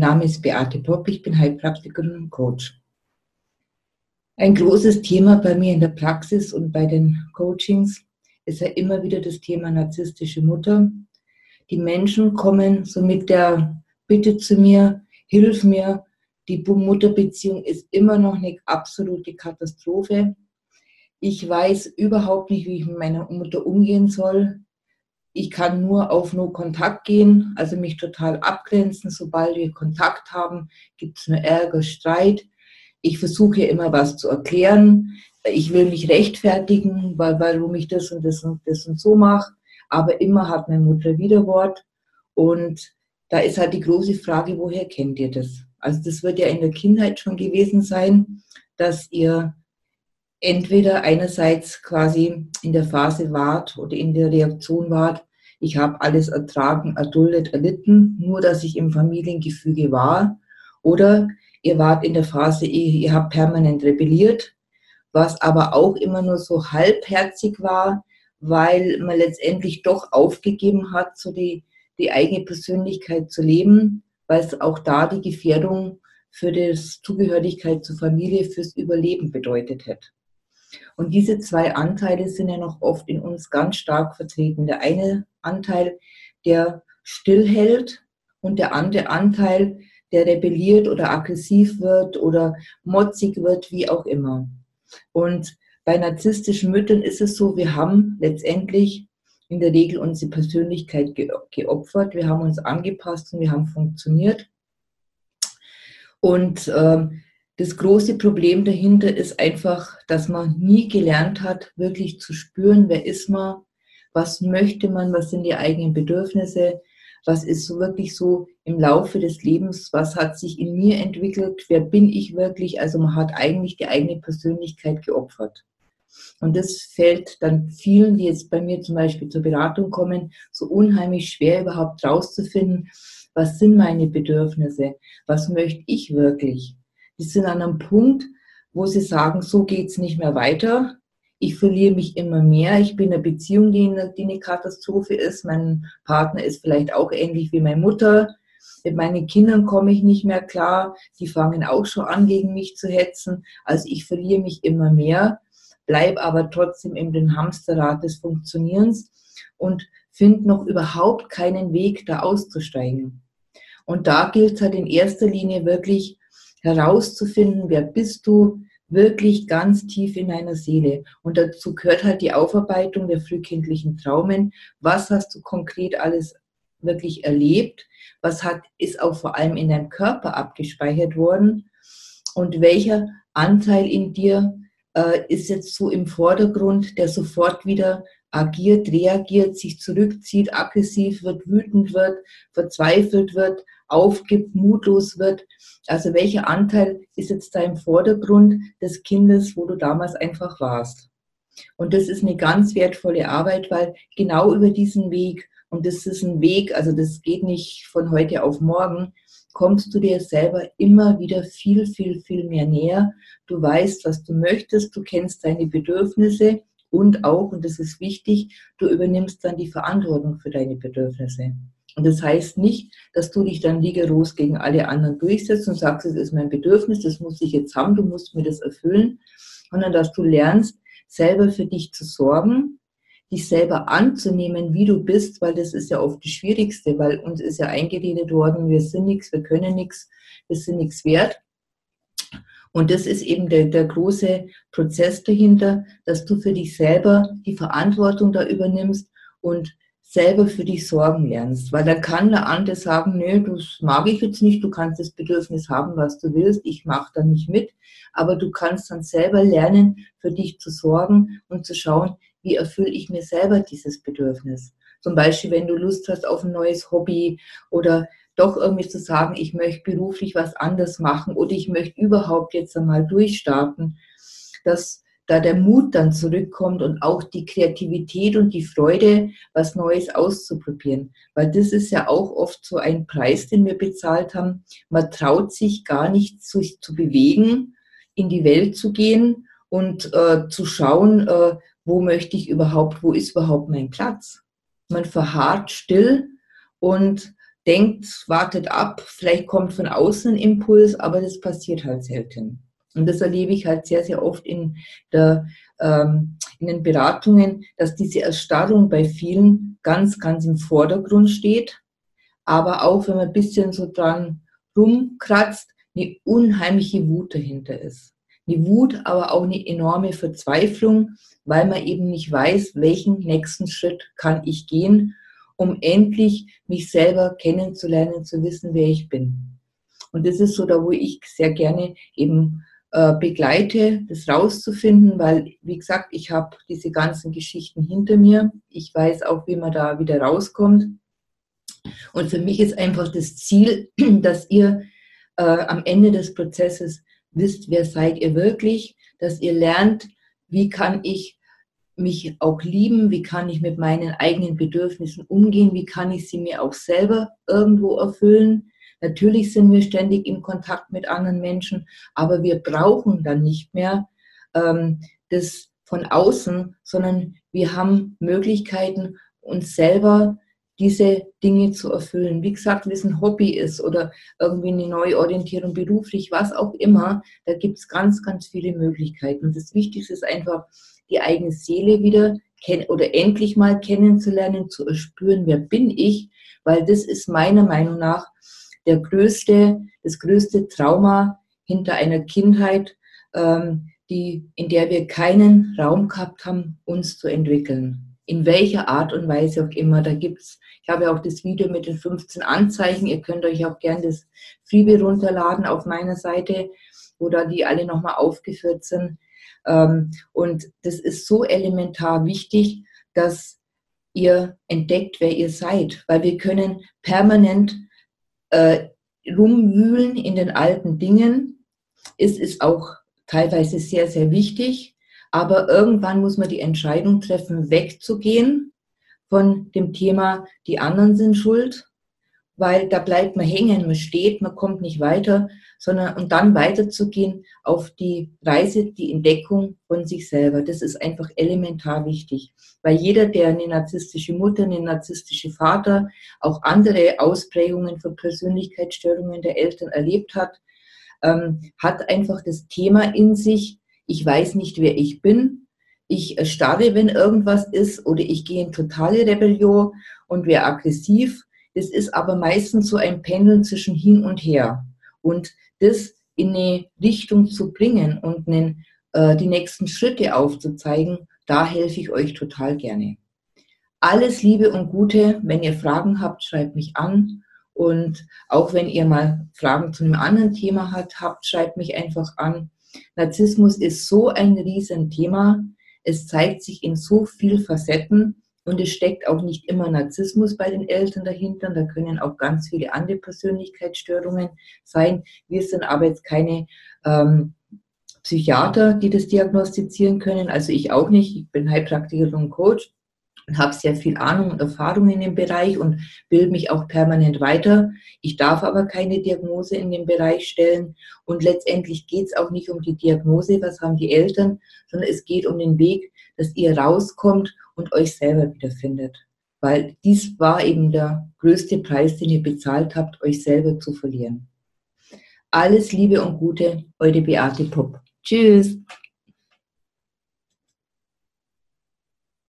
Mein Name ist Beate Popp, ich bin Heilpraktikerin und Coach. Ein großes Thema bei mir in der Praxis und bei den Coachings ist ja immer wieder das Thema narzisstische Mutter. Die Menschen kommen so mit der Bitte zu mir, hilf mir, die Mutterbeziehung ist immer noch eine absolute Katastrophe. Ich weiß überhaupt nicht, wie ich mit meiner Mutter umgehen soll. Ich kann nur auf No Kontakt gehen, also mich total abgrenzen. Sobald wir Kontakt haben, gibt es nur Ärger, Streit. Ich versuche immer was zu erklären. Ich will mich rechtfertigen, weil, warum ich das und das und das und so mache. Aber immer hat meine Mutter Widerwort. Und da ist halt die große Frage, woher kennt ihr das? Also das wird ja in der Kindheit schon gewesen sein, dass ihr entweder einerseits quasi in der Phase wart oder in der Reaktion wart, ich habe alles ertragen, erduldet, erlitten, nur dass ich im Familiengefüge war. Oder ihr wart in der Phase, ihr, habt permanent rebelliert, was aber auch immer nur so halbherzig war, weil man letztendlich doch aufgegeben hat, so die, die eigene Persönlichkeit zu leben, weil es auch da die Gefährdung für das Zugehörigkeit zur Familie, fürs Überleben bedeutet hätte. Und diese zwei Anteile sind ja noch oft in uns ganz stark vertreten. Der eine Anteil, der stillhält und der andere Anteil, der rebelliert oder aggressiv wird oder motzig wird, wie auch immer. Und bei narzisstischen Müttern ist es so, wir haben letztendlich in der Regel unsere Persönlichkeit geopfert, wir haben uns angepasst und wir haben funktioniert. Und äh, das große Problem dahinter ist einfach, dass man nie gelernt hat, wirklich zu spüren, wer ist man, was möchte man, was sind die eigenen Bedürfnisse, was ist so wirklich so im Laufe des Lebens, was hat sich in mir entwickelt, wer bin ich wirklich. Also man hat eigentlich die eigene Persönlichkeit geopfert. Und das fällt dann vielen, die jetzt bei mir zum Beispiel zur Beratung kommen, so unheimlich schwer überhaupt rauszufinden, was sind meine Bedürfnisse, was möchte ich wirklich die sind an einem Punkt, wo sie sagen, so geht es nicht mehr weiter. Ich verliere mich immer mehr. Ich bin in einer Beziehung, die eine, die eine Katastrophe ist. Mein Partner ist vielleicht auch ähnlich wie meine Mutter. Mit meinen Kindern komme ich nicht mehr klar. Die fangen auch schon an, gegen mich zu hetzen. Also ich verliere mich immer mehr, bleibe aber trotzdem in dem Hamsterrad des Funktionierens und finde noch überhaupt keinen Weg, da auszusteigen. Und da gilt es halt in erster Linie wirklich, herauszufinden, wer bist du wirklich ganz tief in deiner Seele. Und dazu gehört halt die Aufarbeitung der frühkindlichen Traumen. Was hast du konkret alles wirklich erlebt? Was hat, ist auch vor allem in deinem Körper abgespeichert worden? Und welcher Anteil in dir äh, ist jetzt so im Vordergrund, der sofort wieder agiert, reagiert, sich zurückzieht, aggressiv wird, wütend wird, verzweifelt wird, aufgibt, mutlos wird. Also welcher Anteil ist jetzt da im Vordergrund des Kindes, wo du damals einfach warst? Und das ist eine ganz wertvolle Arbeit, weil genau über diesen Weg, und das ist ein Weg, also das geht nicht von heute auf morgen, kommst du dir selber immer wieder viel, viel, viel mehr näher. Du weißt, was du möchtest, du kennst deine Bedürfnisse und auch, und das ist wichtig, du übernimmst dann die Verantwortung für deine Bedürfnisse. Und das heißt nicht, dass du dich dann rigoros gegen alle anderen durchsetzt und sagst, es ist mein Bedürfnis, das muss ich jetzt haben, du musst mir das erfüllen, sondern dass du lernst, selber für dich zu sorgen, dich selber anzunehmen, wie du bist, weil das ist ja oft das Schwierigste, weil uns ist ja eingeredet worden, wir sind nichts, wir können nichts, wir sind nichts wert. Und das ist eben der, der große Prozess dahinter, dass du für dich selber die Verantwortung da übernimmst und selber für dich sorgen lernst. Weil da kann der andere sagen, nö, das mag ich jetzt nicht, du kannst das Bedürfnis haben, was du willst, ich mache da nicht mit. Aber du kannst dann selber lernen, für dich zu sorgen und zu schauen, wie erfülle ich mir selber dieses Bedürfnis. Zum Beispiel, wenn du Lust hast auf ein neues Hobby oder doch irgendwie zu sagen, ich möchte beruflich was anders machen oder ich möchte überhaupt jetzt einmal durchstarten, dass da der Mut dann zurückkommt und auch die Kreativität und die Freude, was Neues auszuprobieren. Weil das ist ja auch oft so ein Preis, den wir bezahlt haben. Man traut sich gar nicht, sich zu bewegen, in die Welt zu gehen und äh, zu schauen, äh, wo möchte ich überhaupt, wo ist überhaupt mein Platz. Man verharrt still und denkt, wartet ab, vielleicht kommt von außen ein Impuls, aber das passiert halt selten. Und das erlebe ich halt sehr, sehr oft in, der, ähm, in den Beratungen, dass diese Erstarrung bei vielen ganz, ganz im Vordergrund steht. Aber auch wenn man ein bisschen so dran rumkratzt, eine unheimliche Wut dahinter ist. Eine Wut, aber auch eine enorme Verzweiflung, weil man eben nicht weiß, welchen nächsten Schritt kann ich gehen, um endlich mich selber kennenzulernen, zu wissen, wer ich bin. Und das ist so da, wo ich sehr gerne eben äh, begleite, das rauszufinden, weil, wie gesagt, ich habe diese ganzen Geschichten hinter mir. Ich weiß auch, wie man da wieder rauskommt. Und für mich ist einfach das Ziel, dass ihr äh, am Ende des Prozesses wisst, wer seid ihr wirklich, dass ihr lernt, wie kann ich mich auch lieben, wie kann ich mit meinen eigenen Bedürfnissen umgehen, wie kann ich sie mir auch selber irgendwo erfüllen. Natürlich sind wir ständig im Kontakt mit anderen Menschen, aber wir brauchen dann nicht mehr ähm, das von außen, sondern wir haben Möglichkeiten, uns selber diese Dinge zu erfüllen. Wie gesagt, wenn es ein Hobby ist oder irgendwie eine Neuorientierung beruflich, was auch immer, da gibt es ganz, ganz viele Möglichkeiten. Und das Wichtigste ist einfach, die eigene Seele wieder kennen oder endlich mal kennenzulernen, zu erspüren, wer bin ich, weil das ist meiner Meinung nach der größte, das größte Trauma hinter einer Kindheit, ähm, die, in der wir keinen Raum gehabt haben, uns zu entwickeln in welcher Art und Weise auch immer. Da gibt es, ich habe ja auch das Video mit den 15 Anzeichen. Ihr könnt euch auch gerne das Freebie runterladen auf meiner Seite, wo da die alle nochmal aufgeführt sind. Ähm, und das ist so elementar wichtig, dass ihr entdeckt, wer ihr seid, weil wir können permanent äh, rumwühlen in den alten Dingen. Es ist auch teilweise sehr, sehr wichtig, aber irgendwann muss man die Entscheidung treffen, wegzugehen von dem Thema, die anderen sind schuld, weil da bleibt man hängen, man steht, man kommt nicht weiter, sondern und dann weiterzugehen auf die Reise, die Entdeckung von sich selber. Das ist einfach elementar wichtig, weil jeder, der eine narzisstische Mutter, eine narzisstische Vater, auch andere Ausprägungen von Persönlichkeitsstörungen der Eltern erlebt hat, ähm, hat einfach das Thema in sich, ich weiß nicht, wer ich bin, ich starre, wenn irgendwas ist, oder ich gehe in totale Rebellion und wäre aggressiv. Das ist aber meistens so ein Pendeln zwischen hin und her. Und das in eine Richtung zu bringen und einen, äh, die nächsten Schritte aufzuzeigen, da helfe ich euch total gerne. Alles Liebe und Gute. Wenn ihr Fragen habt, schreibt mich an. Und auch wenn ihr mal Fragen zu einem anderen Thema habt, schreibt mich einfach an. Narzissmus ist so ein Riesenthema. Es zeigt sich in so vielen Facetten und es steckt auch nicht immer Narzissmus bei den Eltern dahinter. Da können auch ganz viele andere Persönlichkeitsstörungen sein. Wir sind aber jetzt keine ähm, Psychiater, die das diagnostizieren können. Also ich auch nicht. Ich bin Heilpraktikerin und Coach und habe sehr viel Ahnung und Erfahrung in dem Bereich und bilde mich auch permanent weiter. Ich darf aber keine Diagnose in dem Bereich stellen und letztendlich geht es auch nicht um die Diagnose, was haben die Eltern, sondern es geht um den Weg, dass ihr rauskommt und euch selber wiederfindet. Weil dies war eben der größte Preis, den ihr bezahlt habt, euch selber zu verlieren. Alles Liebe und Gute, eure Beate Pupp. Tschüss.